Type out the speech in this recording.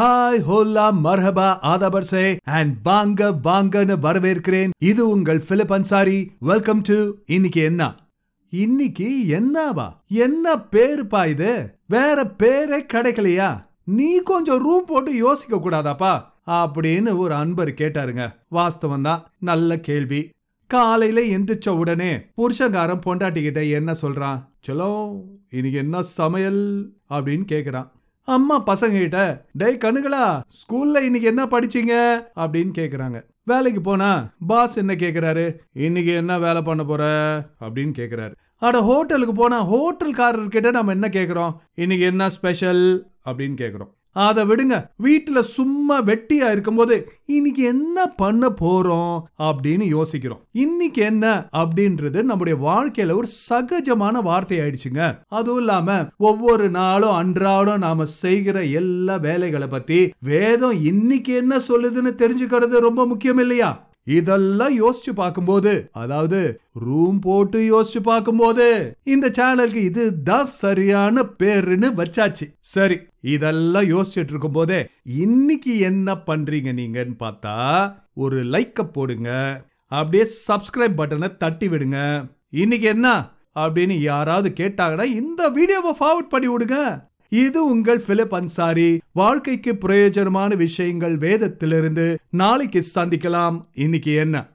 Hi ஹோல்லா மர்ஹபா ஆதபர்சே and வாங்க வாங்கன்னு வரவேற்கிறேன். இது உங்கள் பிலிப் அன்சாரி. வெல்கம் டு இன்னைக்கு என்ன? இன்னைக்கு என்னவா? என்ன பேருப்பா இது? வேற பேரே கிடைக்கலையா? நீ கொஞ்சம் ரூம் போட்டு யோசிக்க கூடாதாப்பா? அப்படின்னு ஒரு அன்பர் கேட்டாருங்க. வாஸ்தவம் தான். நல்ல கேள்வி. காலையில எந்திரிச்ச உடனே புருஷகாரன் பொண்டாட்டிக்கிட்ட என்ன சொல்றான்? சலோ இன்னைக்கு என்ன சமையல்? அப்படின்னு கேக்குறான். அம்மா பசங்ககிட்ட டேய் கணுகளா ஸ்கூல்ல இன்னைக்கு என்ன படிச்சீங்க? அப்படின்னு கேக்குறாங்க. வேலைக்கு போனா பாஸ் என்ன கேக்குறாரு? இன்னைக்கு என்ன வேலை பண்ண போற? அப்படின்னு கேக்குறாரு. அட ஹோட்டலுக்கு போனா ஹோட்டல்காரர்கிட்ட நம்ம என்ன கேட்குறோம் இன்னைக்கு என்ன ஸ்பெஷல்? அப்படின்னு கேட்குறோம் அதை விடுங்க. வீட்டில் சும்மா வெட்டியா இருக்கும்போது இன்னைக்கு என்ன பண்ண போறோம்? அப்படின்னு யோசிக்கிறோம். இன்னைக்கு என்ன அப்படின்றது நம்முடைய வாழ்க்கையில ஒரு சகஜமான வார்த்தை ஆயிடுச்சுங்க அதுவும் இல்லாம ஒவ்வொரு நாளும் அன்றாடம் நாம செய்கிற எல்லா வேலைகளை பத்தி வேதம் இன்னைக்கு என்ன சொல்லுதுன்னு தெரிஞ்சுக்கிறது ரொம்ப முக்கியம் இல்லையா? இதெல்லாம் யோசிச்சு பார்க்கும்போது அதாவது ரூம் போட்டு யோசிச்சு பார்க்கும்போது இந்த சேனலுக்கு இதுதான் சரியான பேருன்னு வச்சாச்சு. சரி இதெல்லாம் யோசிச்சுட்டு இருக்கும் போதே இன்னைக்கு என்ன பண்றீங்க நீங்கன்னு பார்த்தா ஒரு லைக்க போடுங்க. அப்படியே சப்ஸ்கிரைப் பட்டனை தட்டி விடுங்க. இன்னைக்கு என்ன? அப்படின்னு யாராவது கேட்டாங்கன்னா இந்த வீடியோவை ஃபார்வர்ட் பண்ணி விடுங்க. இது உங்கள் பிலிப் அன்சாரி. வாழ்க்கைக்கு பிரயோஜனமான விஷயங்கள் வேதத்திலிருந்து நாளைக்கு சந்திக்கலாம். இன்னைக்கு என்ன?